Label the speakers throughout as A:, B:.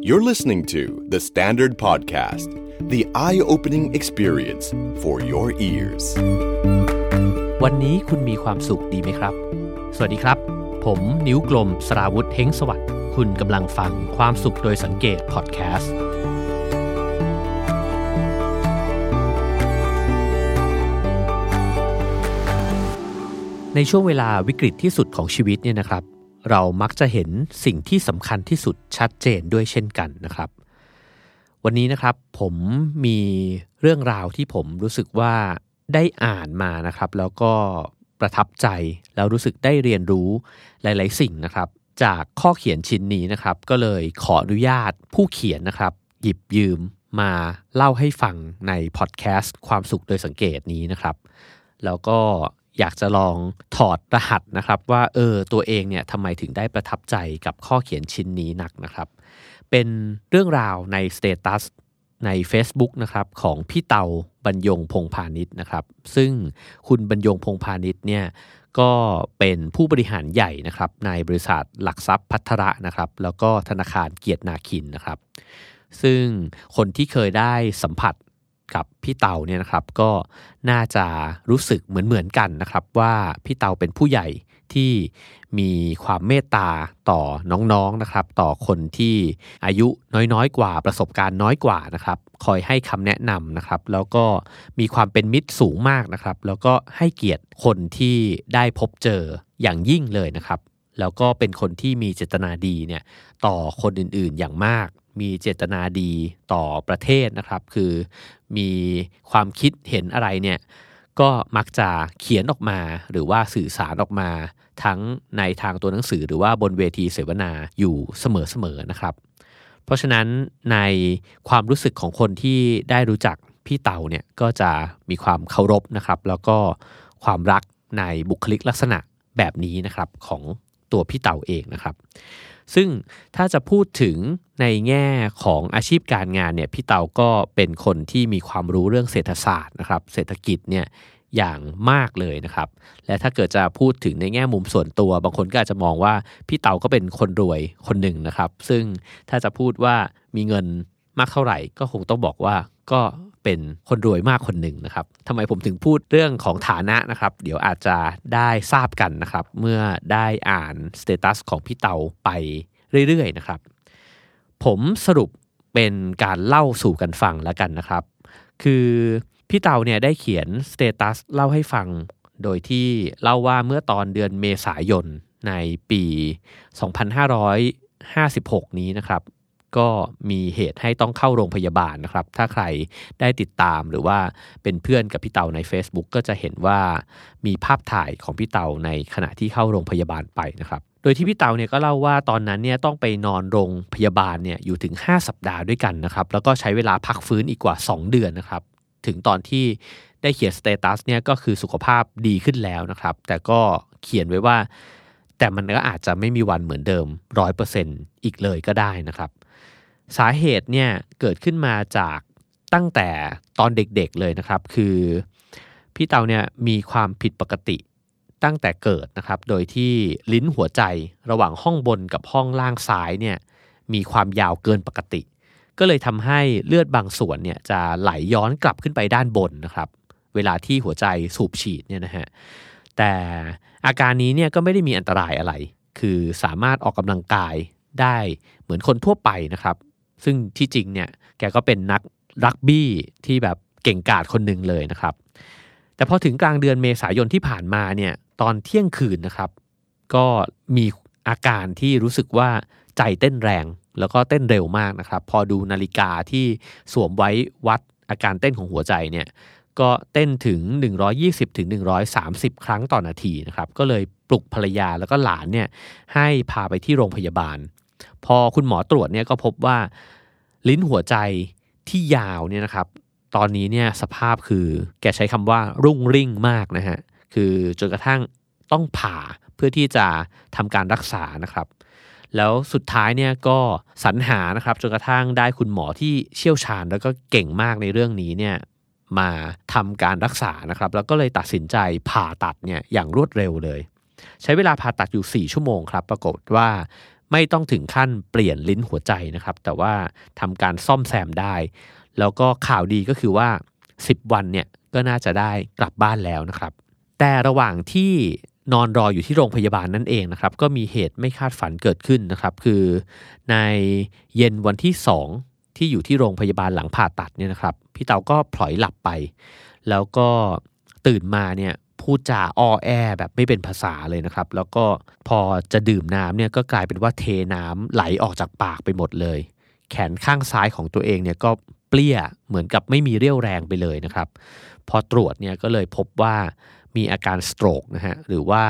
A: You're listening to The Standard Podcast, the eye opening experience for your ears.
B: วันนี้คุณมีความสุขดีไหมครับ สวัสดีครับ ผมนิ้วกลมสราวุธเฮงสวัสดิ์คุณกำลังฟังความสุขโดยสังเกตพอดแคสต์ในช่วงเวลาวิกฤตที่สุดของชีวิตเนี่ยนะครับ เรามักจะเห็นสิ่งที่สำคัญที่สุดชัดเจนด้วยเช่นกันนะครับ วันนี้นะครับผมมีเรื่องราวที่ผมรู้สึกว่าได้อ่านมานะครับ แล้วก็ประทับใจแล้วรู้สึกได้เรียนรู้หลาย ๆ สิ่งนะครับ จากข้อเขียนชิ้นนี้นะครับ ก็เลยขออนุญาตผู้เขียนนะครับ หยิบยืมมาเล่าให้ฟังในพอดแคสต์ความสุขโดยสังเกตนี้นะครับ แล้วก็ อยากจะลองถอดรหัสนะครับ ว่าเออตัวเองเนี่ยทำไมถึงได้ประทับใจกับข้อเขียนชิ้นนี้นักนะครับ เป็นเรื่องราวในสเตตัสใน Facebook นะครับของพี่เตาบรรยงพงพาณิชย์นะครับ ซึ่งคุณบรรยงพงพาณิชย์เนี่ยก็เป็นผู้บริหารใหญ่นะครับในบริษัทหลักทรัพย์พัฒระนะครับ แล้วก็ธนาคารเกียรตินาคินนะครับ ซึ่งคนที่เคยได้สัมผัส กับพี่เตาเนี่ยนะครับก็น่าจะรู้สึกเหมือนเหมือนกันนะครับว่าพี่เตาเป็นผู้ใหญ่ที่มีความเมตตาต่อน้องๆนะครับ ต่อคนที่อายุน้อยๆกว่าประสบการณ์น้อยกว่านะครับ คอยให้คำแนะนำนะครับ แล้วก็มีความเป็นมิตรสูงมากนะครับ แล้วก็ให้เกียรติคนที่ได้พบเจออย่างยิ่งเลยนะครับ แล้วก็เป็นคนที่มีเจตนาดีเนี่ยต่อคนอื่นๆอย่างมาก มีเจตนาดีต่อประเทศนะครับ คือมีความคิดเห็นอะไรเนี่ยก็มักจะเขียนออกมาหรือว่าสื่อสารออกมา ทั้งในทางตัวหนังสือหรือว่าบนเวทีเสวนาอยู่เสมอๆนะครับ เพราะฉะนั้นในความรู้สึกของคนที่ได้รู้จักพี่เต่าเนี่ยก็จะมีความเคารพนะครับ แล้วก็ความรักในบุคลิกลักษณะแบบนี้นะครับของตัวพี่เต่าเองนะครับ ซึ่งถ้าจะพูดถึงในแง่ของอาชีพการงานเนี่ยพี่เตาก็เป็นคนที่มีความรู้เรื่องเศรษฐศาสตร์นะครับเศรษฐกิจเนี่ยอย่างมากเลยนะครับ และถ้าเกิดจะพูดถึงในแง่มุมส่วนตัว บางคนก็อาจจะมองว่าพี่เตาก็เป็นคนรวยคนหนึ่งนะครับ ซึ่งถ้าจะพูดว่ามีเงินมากเท่าไหร่ ก็คงต้องบอกว่าก็ เป็นคนรวยมากคนหนึ่งนะครับทำไมผมถึงพูดเรื่องของฐานะนะครับ เดี๋ยวอาจจะได้ทราบกันนะครับ เมื่อได้อ่านสเตตัสของพี่เตาไปเรื่อยๆนะครับ ผมสรุปเป็นการเล่าสู่กันฟังแล้วกันนะครับ คือพี่เตาเนี่ยได้เขียนสเตตัสเล่าให้ฟัง โดยที่เล่าว่าเมื่อตอนเดือนเมษายนในปี 2556 นี้นะครับ ก็มีเหตุให้ต้องเข้าโรงพยาบาลนะครับ ถ้าใครได้ติดตามหรือว่าเป็นเพื่อนกับพี่เตาใน Facebook ก็จะเห็นว่ามีภาพถ่ายของพี่เตาในขณะที่เข้าโรงพยาบาลไปนะครับโดยที่พี่เตาเนี่ยก็เล่าว่าตอนนั้นเนี่ยต้องไปนอนโรงพยาบาลเนี่ยอยู่ถึง 5 สัปดาห์ด้วยกันนะครับ แล้วก็ใช้เวลาพักฟื้นอีกกว่า 2 เดือนนะครับ ถึงตอนที่ได้เขียนสเตตัสเนี่ยก็คือสุขภาพดีขึ้นแล้วนะครับ แต่ก็เขียนไว้ว่า แต่มันก็อาจจะไม่มีวันเหมือนเดิมร้อยเปอร์เซ็นต์อีกเลยก็ได้นะครับ สาเหตุเนี่ยเกิดขึ้นมาจากตั้งแต่ตอนเด็กๆเลยนะครับ คือพี่เตาเนี่ยมีความผิดปกติตั้งแต่เกิดนะครับ โดยที่ลิ้นหัวใจระหว่างห้องบนกับห้องล่างซ้ายเนี่ยมีความยาวเกินปกติ ก็เลยทำให้เลือดบางส่วนเนี่ยจะไหลย้อนกลับขึ้นไปด้านบนนะครับ เวลาที่หัวใจสูบฉีดเนี่ยนะฮะแต่อาการนี้เนี่ยก็ไม่ได้มีอันตรายอะไร คือสามารถออกกำลังกายได้เหมือนคนทั่วไปนะครับ ซึ่งที่จริงเนี่ยแกก็เป็นนักรักบี้ที่แบบเก่งกาจคนหนึ่งเลยนะครับ แต่พอถึงกลางเดือนเมษายนที่ผ่านมาเนี่ยตอนเที่ยงคืนนะครับ ก็มีอาการที่รู้สึกว่าใจเต้นแรง แล้วก็เต้นเร็วมากนะครับ พอดูนาฬิกาที่สวมไว้วัดอาการเต้นของหัวใจเนี่ยก็เต้นถึง 120ถึง130 ครั้งต่อนาทีนะครับ ก็เลยปลุกภรรยาแล้วก็หลานเนี่ยให้พาไปที่โรงพยาบาล พอคุณหมอตรวจเนี่ยก็พบว่า ลิ้นหัวใจที่ยาวเนี่ยนะครับ ตอนนี้เนี่ยสภาพคือแกใช้คำว่ารุ่งริ่งมากนะฮะ คือจนกระทั่งต้องผ่าเพื่อที่จะทำการรักษานะครับ แล้วสุดท้ายเนี่ยก็สรรหานะครับจนกระทั่งได้คุณหมอที่เชี่ยวชาญแล้วก็เก่งมากในเรื่องนี้เนี่ยมาทำการรักษานะครับ แล้วก็เลยตัดสินใจผ่าตัดเนี่ยอย่างรวดเร็วเลย ใช้เวลาผ่าตัดอยู่ 4 ชั่วโมงครับ ปรากฏว่า ไม่ต้องถึงขั้นเปลี่ยนลิ้นหัวใจนะครับ แต่ว่าทำการซ่อมแซมได้ แล้วก็ข่าวดีก็คือว่า 10 วันเนี่ยก็น่าจะได้กลับบ้านแล้วนะครับ แต่ระหว่างที่นอนรออยู่ที่โรงพยาบาลนั่นเองนะครับ ก็มีเหตุไม่คาดฝันเกิดขึ้นนะครับ คือในเย็นวันที่ 2 ที่อยู่ที่โรงพยาบาลหลังผ่าตัดเนี่ยนะครับ พี่เตาก็พลอยหลับไป แล้วก็ตื่นมาเนี่ย พูดจาอ้อแอแบบไม่เป็นภาษาเลยนะครับ แล้วก็พอจะดื่มน้ำเนี่ยก็กลายเป็นว่าเทน้ำไหลออกจากปากไปหมดเลย แขนข้างซ้ายของตัวเองเนี่ยก็เปลี้ยเหมือนกับไม่มีเรี่ยวแรงไปเลยนะครับ พอตรวจเนี่ยก็เลยพบว่ามีอาการสโตรกนะฮะหรือว่า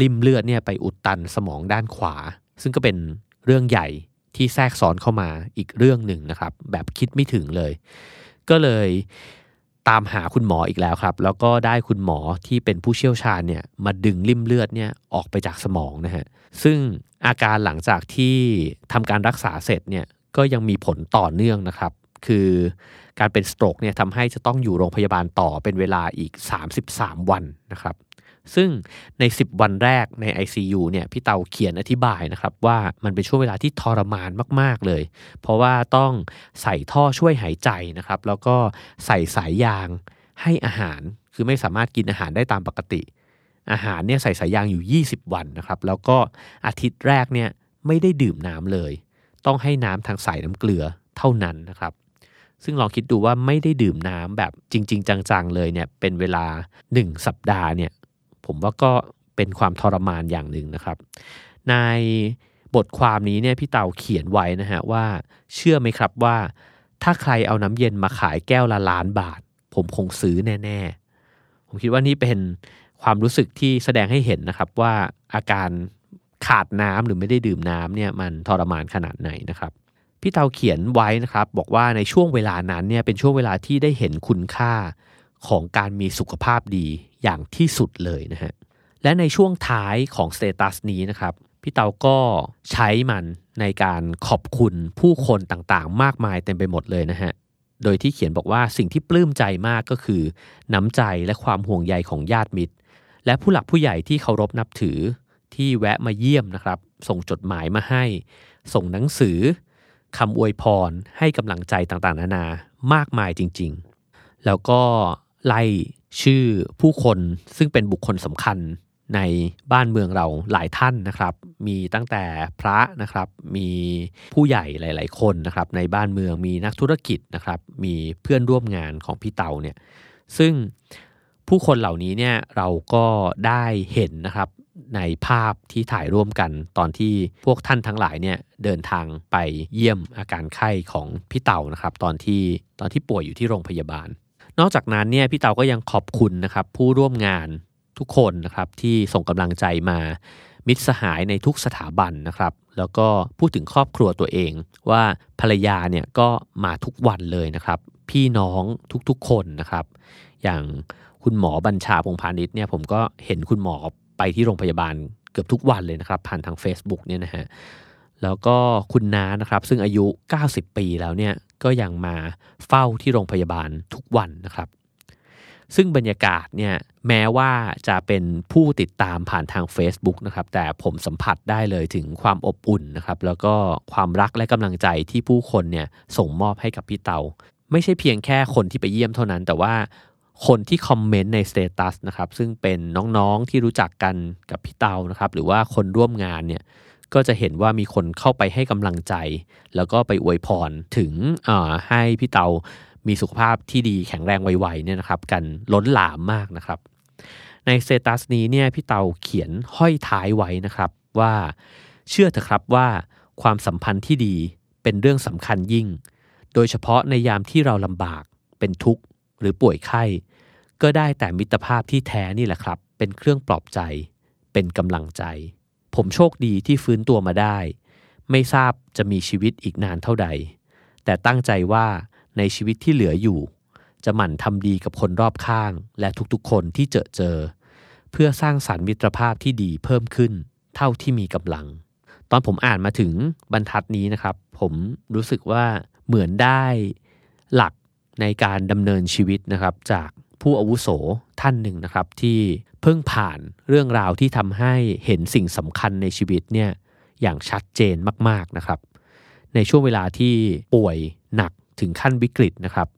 B: ลิ่มเลือดเนี่ยไปอุดตันสมองด้านขวา ซึ่งก็เป็นเรื่องใหญ่ที่แทรกซ้อนเข้ามาอีกเรื่องหนึ่งนะครับ แบบคิดไม่ถึงเลย ก็เลย ตามหาคุณหมออีกแล้วครับ แล้วก็ได้คุณหมอที่เป็นผู้เชี่ยวชาญเนี่ยมาดึงริ่มเลือดเนี่ยออกไปจากสมองนะฮะซึ่งอาการหลังจากที่ทำการรักษาเสร็จเนี่ยก็ยังมีผลต่อเนื่องนะครับ คือการเป็นสโตรกเนี่ยทำให้จะต้องอยู่โรงพยาบาลต่อเป็นเวลาอีก 33 วันนะครับ ซึ่งใน 10 วันแรกใน ICU เนี่ยพี่เตาเขียนอธิบายนะครับว่ามันเป็นช่วงเวลาที่ทรมานมาก ๆเลย เพราะว่าต้องใส่ท่อช่วยหายใจนะครับแล้วก็ใส่สายยางให้อาหาร คือไม่สามารถกินอาหารได้ตามปกติ อาหารเนี่ยใส่สายยางอยู่ 20 วันนะครับแล้วก็อาทิตย์แรกเนี่ยไม่ได้ดื่มน้ำเลย ต้องให้น้ำทางสายน้ำเกลือเท่านั้นนะครับซึ่งลองคิดดูว่าไม่ได้ดื่มน้ำแบบจริง ๆ จัง ๆ เลยเนี่ยเป็นเวลา 1 สัปดาห์เนี่ย ผมว่าก็เป็นความทรมานอย่างหนึ่งนะครับ ในบทความนี้เนี่ยพี่เต่าเขียนไว้นะฮะว่าเชื่อไหมครับว่า ถ้าใครเอาน้ำเย็นมาขายแก้วละล้านบาท ผมคงซื้อแน่ ๆ ผมคิดว่านี่เป็นความรู้สึกที่แสดงให้เห็นนะครับว่าอาการขาดน้ำหรือไม่ได้ดื่มน้ำเนี่ยมันทรมานขนาดไหนนะครับพี่เตาเขียนไว้นะครับ บอกว่าในช่วงเวลานั้นเนี่ยเป็นช่วงเวลาที่ได้เห็นคุณค่าของการมีสุขภาพดี อย่างที่สุดเลยนะฮะ และในช่วงท้ายของสเตตัสนี้นะครับ พี่เตาก็ใช้มันในการขอบคุณผู้คนต่างๆ มากมายเต็มไปหมดเลยนะฮะ โดยที่เขียนบอกว่าสิ่งที่ปลื้มใจมากก็คือ น้ำใจและความห่วงใยของญาติมิตร และผู้หลักผู้ใหญ่ที่เคารพนับถือที่แวะมาเยี่ยมนะครับ ส่งจดหมายมาให้ ส่งหนังสือคำอวยพรให้กำลังใจต่างๆ นานามากมายจริง ๆ แล้วก็ไล่ ชื่อผู้คนซึ่งเป็นบุคคลสำคัญในบ้านเมืองเราหลายท่านนะครับ มีตั้งแต่พระนะครับ มีผู้ใหญ่หลาย ๆ คนนะครับ ในบ้านเมืองมีนักธุรกิจนะครับ มีเพื่อนร่วมงานของพี่เตาเนี่ย ซึ่งผู้คนเหล่านี้เนี่ยเราก็ได้เห็นนะครับในภาพที่ถ่ายร่วมกันตอนที่พวกท่านทั้งหลายเนี่ยเดินทางไปเยี่ยมอาการไข้ของพี่เต่านะครับ ตอนที่ตอนที่ป่วยอยู่ที่โรงพยาบาล นอกจากนั้นเนี่ยพี่เต่าก็ยังขอบคุณนะครับผู้ร่วมงานทุกคนนะครับที่ส่งกำลังใจมามิตรสหายในทุกสถาบันนะครับ แล้วก็พูดถึงครอบครัวตัวเอง ว่าภรรยาเนี่ยก็มาทุกวันเลยนะครับ พี่น้องทุกๆคนนะครับ อย่างคุณหมอบัญชาพงพาณิชย์เนี่ยผมก็เห็นคุณหมอไปที่โรงพยาบาลเกือบทุกวันเลยนะครับ ผ่านทาง Facebook เนี่ยนะฮะแล้วก็คุณน้านะครับ ซึ่งอายุ 90 ปีแล้วเนี่ย ก็ยังมาเฝ้าที่โรงพยาบาลทุกวันนะครับ ซึ่งบรรยากาศเนี่ยแม้ว่าจะเป็นผู้ติดตามผ่านทาง Facebook นะครับแต่ผมสัมผัสได้เลยถึงความอบอุ่นนะครับแล้วก็ความรักและกำลังใจที่ผู้คนเนี่ยส่งมอบให้กับพี่เตา ไม่ใช่เพียงแค่คนที่ไปเยี่ยมเท่านั้น แต่ว่าคนที่คอมเมนต์ในสเตตัสนะครับซึ่งเป็นน้องๆที่รู้จักกันกับพี่เตานะครับหรือว่าคนร่วมงานเนี่ย ก็จะเห็นว่ามีคนเข้าไปให้กำลังใจ แล้วก็ไปอวยพรถึงให้พี่เตามีสุขภาพที่ดีแข็งแรงไวๆเนี่ยนะครับ กันล้นหลามมากนะครับ ในสเตตัสนี้เนี่ยพี่เตาเขียนห้อยท้ายไว้นะครับว่าเชื่อเถอะครับว่าความสัมพันธ์ที่ดีเป็นเรื่องสำคัญยิ่ง โดยเฉพาะในยามที่เราลำบากเป็นทุกข์หรือป่วยไข้ ก็ได้แต่มิตรภาพที่แท้นี่แหละครับ เป็นเครื่องปลอบใจ เป็นกำลังใจ ผมโชคดีที่ฟื้นตัวมาได้ ไม่ทราบจะมีชีวิตอีกนานเท่าใด แต่ตั้งใจว่าในชีวิตที่เหลืออยู่ จะหมั่นทำดีกับคนรอบข้าง และทุกๆ คนที่เจอเจอ เพื่อสร้างสารรค์มิตรภาพที่ดีเพิ่มขึ้น เท่าที่มีกำลัง ตอนผมอ่านมาถึงบรรทัดนี้นะครับ ผมรู้สึกว่าเหมือนได้หลักในการดำเนินชีวิตนะครับ จากผู้อาวุโสท่านหนึ่งนะครับที่ เพิ่งผ่านเรื่องราวที่ทำให้เห็นสิ่งสำคัญในชีวิตเนี่ยอย่างชัดเจนมากๆนะครับ ในช่วงเวลาที่ป่วยหนักถึงขั้นวิกฤตนะครับ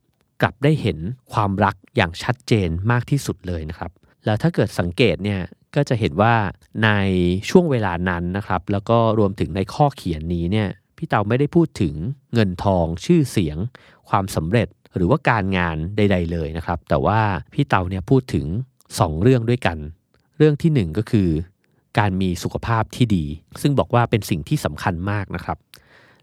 B: กลับได้เห็นความรักอย่างชัดเจนมากที่สุดเลยนะครับ แล้วถ้าเกิดสังเกตเนี่ยก็จะเห็นว่าในช่วงเวลานั้นนะครับ แล้วก็รวมถึงในข้อเขียนนี้เนี่ยพี่เตาไม่ได้พูดถึงเงินทองชื่อเสียง ความสำเร็จหรือว่าการงานใด ๆ เลยนะครับ แต่ว่าพี่เตาเนี่ยพูดถึง 2 เรื่องด้วยกัน เรื่องที่ 1 ก็คือ การมีสุขภาพที่ดี ซึ่งบอกว่าเป็นสิ่งที่สำคัญมากนะครับ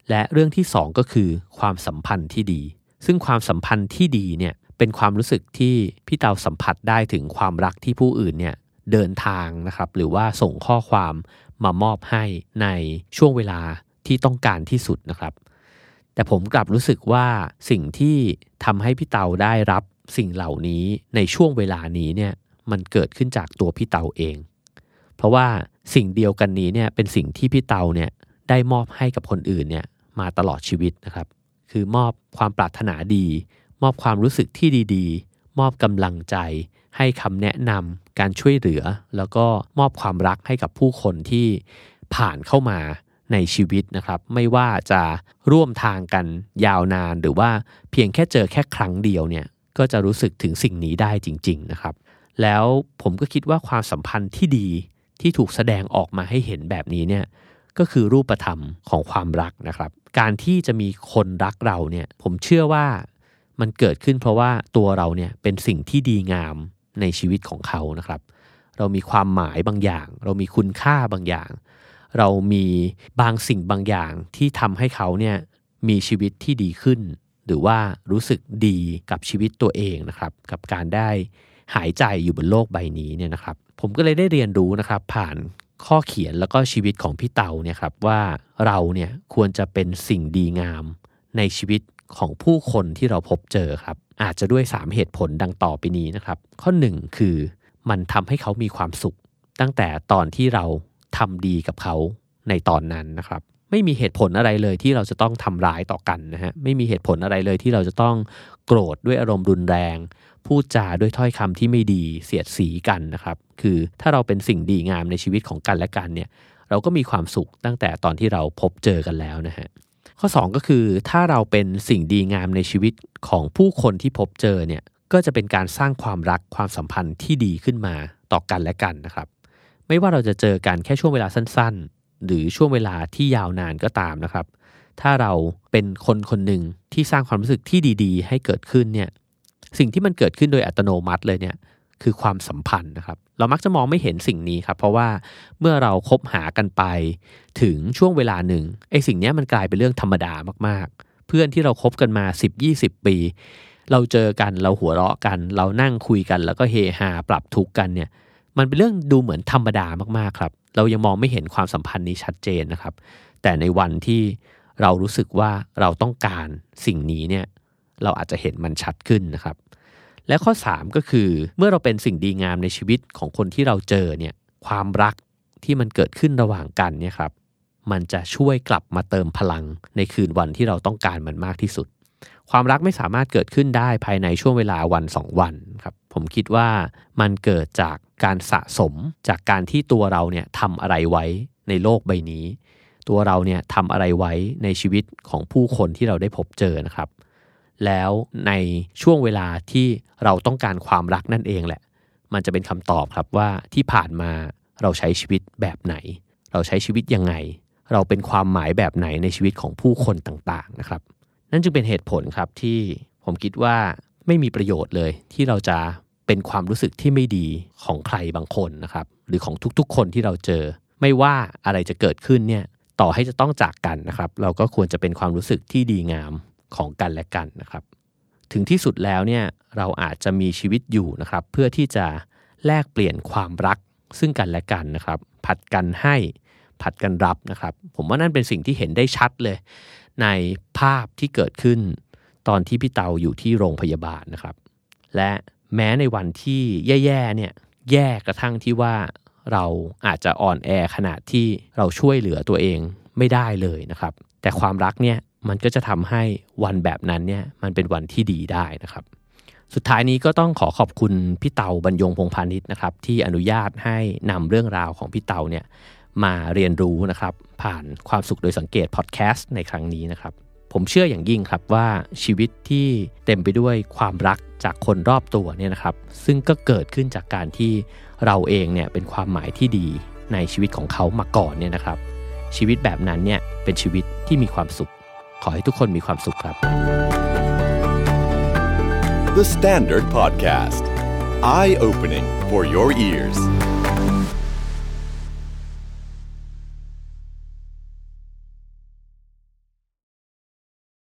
B: และเรื่องที่ 2 ก็คือ ความสัมพันธ์ที่ดี ซึ่งความสัมพันธ์ที่ดีเนี่ยเป็นความรู้สึกที่พี่เตาสัมผัสได้ถึงความรักที่ผู้อื่นเนี่ยเดินทางนะครับหรือว่าส่งข้อความมามอบให้ในช่วงเวลาที่ต้องการที่สุดนะครับ แต่ผมกลับรู้สึกว่าสิ่งที่ทำให้พี่เตาได้รับสิ่งเหล่านี้ในช่วงเวลานี้เนี่ย มันเกิดขึ้นจากตัวพี่เตาเอง เพราะว่าสิ่งเดียวกันนี้เนี่ยเป็นสิ่งที่พี่เตาเนี่ยได้มอบให้กับคนอื่นเนี่ยมาตลอดชีวิตนะครับ คือมอบความปรารถนาดี มอบความรู้สึกที่ดีๆ มอบกำลังใจ ให้คำแนะนำการช่วยเหลือ แล้วก็มอบความรักให้กับผู้คนที่ผ่านเข้ามาในชีวิตนะครับ ไม่ว่าจะร่วมทางกันยาวนานหรือว่าเพียงแค่เจอแค่ครั้งเดียวเนี่ยก็จะรู้สึกถึงสิ่งนี้ได้จริง ๆ นะครับ แล้วผมก็คิดว่าความสัมพันธ์ที่ดีที่ถูกแสดงออกมาให้เห็นแบบนี้เนี่ยก็คือรูปธรรมของความรักนะครับ การที่จะมีคนรักเราเนี่ยผมเชื่อว่ามันเกิดขึ้นเพราะว่าตัวเราเนี่ยเป็นสิ่งที่ดีงามในชีวิตของเขานะครับ เรามีความหมายบางอย่าง เรามีคุณค่าบางอย่าง เรามีบางสิ่งบางอย่างที่ทำให้เขาเนี่ยมีชีวิตที่ดีขึ้น หรือว่ารู้สึกดีกับชีวิตตัวเองนะครับ กับการได้ หายใจอยู่บนโลกใบนี้เนี่ยนะครับ ผมก็เลยได้เรียนรู้นะครับผ่านข้อเขียนแล้วก็ชีวิตของพี่เตาเนี่ยครับว่าเราเนี่ยควรจะเป็นสิ่งดีงามในชีวิตของผู้คนที่เราพบเจอครับ อาจจะด้วย 3 เหตุผลดังต่อไปนี้นะครับ ข้อ 1 คือมันทำให้เขามีความสุข ตั้งแต่ตอนที่เราทำดีกับเขาในตอนนั้นนะครับ ไม่มีเหตุผลอะไรเลยที่เราจะต้องทำร้ายต่อกันนะฮะไม่มีเหตุผลอะไรเลยที่เราจะต้องโกรธด้วยอารมณ์รุนแรง พูดจาด้วยถ้อยคำที่ไม่ดีเสียดสีกันนะครับ คือถ้าเราเป็นสิ่งดีงามในชีวิตของกันและกันเนี่ยเราก็มีความสุขตั้งแต่ตอนที่เราพบเจอกันแล้วนะฮะข้อ 2 ก็คือถ้าเราเป็นสิ่งดีงามในชีวิตของผู้คนที่พบเจอเนี่ยก็จะเป็นการสร้างความรักความสัมพันธ์ที่ดีขึ้นมาต่อกันและกันนะครับ ไม่ว่าเราจะเจอกันแค่ช่วงเวลาสั้น หรือช่วงเวลาที่ยาวนานก็ตามนะครับ ถ้าเราเป็นคนคนหนึ่งที่สร้างความรู้สึกที่ดีๆ ให้เกิดขึ้นเนี่ยสิ่งที่มันเกิดขึ้นโดยอัตโนมัติเลยเนี่ยคือความสัมพันธ์นะครับ เรามักจะมองไม่เห็นสิ่งนี้ครับ เพราะว่าเมื่อเราคบหากันไป ถึงช่วงเวลาหนึ่งไอ้สิ่งนี้มันกลายเป็นเรื่องธรรมดามากๆ เพื่อนที่เราครบกันมา 10-20 ปี เราเจอกันเราหัวเราะกัน เรานั่งคุยกัน แล้วก็เฮฮาปรับทุกข์กันเนี่ย มันเป็นเรื่องดูเหมือนธรรมดามากๆครับ เรายังมองไม่เห็นความสัมพันธ์นี้ชัดเจนนะครับ แต่ในวันที่เรารู้สึกว่าเราต้องการสิ่งนี้เนี่ยเราอาจจะเห็นมันชัดขึ้นนะครับ และข้อ 3 ก็คือเมื่อเราเป็นสิ่งดีงามในชีวิตของคนที่เราเจอเนี่ยความรักที่มันเกิดขึ้นระหว่างกันเนี่ยครับมันจะช่วยกลับมาเติมพลังในคืนวันที่เราต้องการมันมากที่สุด ความรักไม่สามารถเกิดขึ้นได้ภายในช่วงเวลาวันสองวันครับผมคิดว่ามันเกิดจาก การสะสมจากการที่ตัวเราเนี่ยทำอะไรไว้ในโลกใบนี้ ตัวเราเนี่ยทำอะไรไว้ในชีวิตของผู้คนที่เราได้พบเจอนะครับ แล้วในช่วงเวลาที่เราต้องการความรักนั่นเองแหละ มันจะเป็นคำตอบครับว่าที่ผ่านมาเราใช้ชีวิตแบบไหน เราใช้ชีวิตยังไง เราเป็นความหมายแบบไหนในชีวิตของผู้คนต่างๆนะครับ นั่นจึงเป็นเหตุผลครับที่ผมคิดว่าไม่มีประโยชน์เลยที่เราจะ เป็นความรู้สึกที่ไม่ดีของใครบางคนนะครับ หรือของทุกๆ คนที่เราเจอ ไม่ว่าอะไรจะเกิดขึ้นเนี่ยต่อให้จะต้องจากกันนะครับ เราก็ควรจะเป็นความรู้สึกที่ดีงามของกันและกันนะครับ ถึงที่สุดแล้วเนี่ยเราอาจจะมีชีวิตอยู่นะครับ เพื่อที่จะแลกเปลี่ยนความรักซึ่งกันและกันนะครับ ผัดกันให้ผัดกันรับนะครับ ผมว่านั่นเป็นสิ่งที่เห็นได้ชัดเลย ในภาพที่เกิดขึ้น ตอนที่พี่เตาอยู่ที่โรงพยาบาลนะครับ และ แม้ในวันที่แย่ๆเนี่ยแย่กระทั่งที่ว่าเราอาจจะอ่อนแอขนาดที่เราช่วยเหลือตัวเองไม่ได้เลยนะครับ แต่ความรักเนี่ยมันก็จะทำให้วันแบบนั้นเนี่ยมันเป็นวันที่ดีได้นะครับ สุดท้ายนี้ก็ต้องขอขอบคุณพี่เตาบรรยงพงพาณิชย์นะครับ ที่อนุญาตให้นำเรื่องราวของพี่เตาเนี่ยมาเรียนรู้นะครับ ผ่านความสุขโดยสังเกตพอดแคสต์ในครั้งนี้นะครับ ผมเชื่ออย่างยิ่งครับว่าชีวิตที่เต็มไปด้วยความรักจากคนรอบตัวเนี่ยนะครับ ซึ่งก็เกิดขึ้นจากการที่เราเองเนี่ยเป็นความหมายที่ดีในชีวิตของเขามาก่อนเนี่ยนะครับ ชีวิตแบบนั้นเนี่ยเป็นชีวิตที่มีความสุข ขอให้ทุกคนมีความสุขครับ
A: The Standard Podcast. Eye opening for your ears.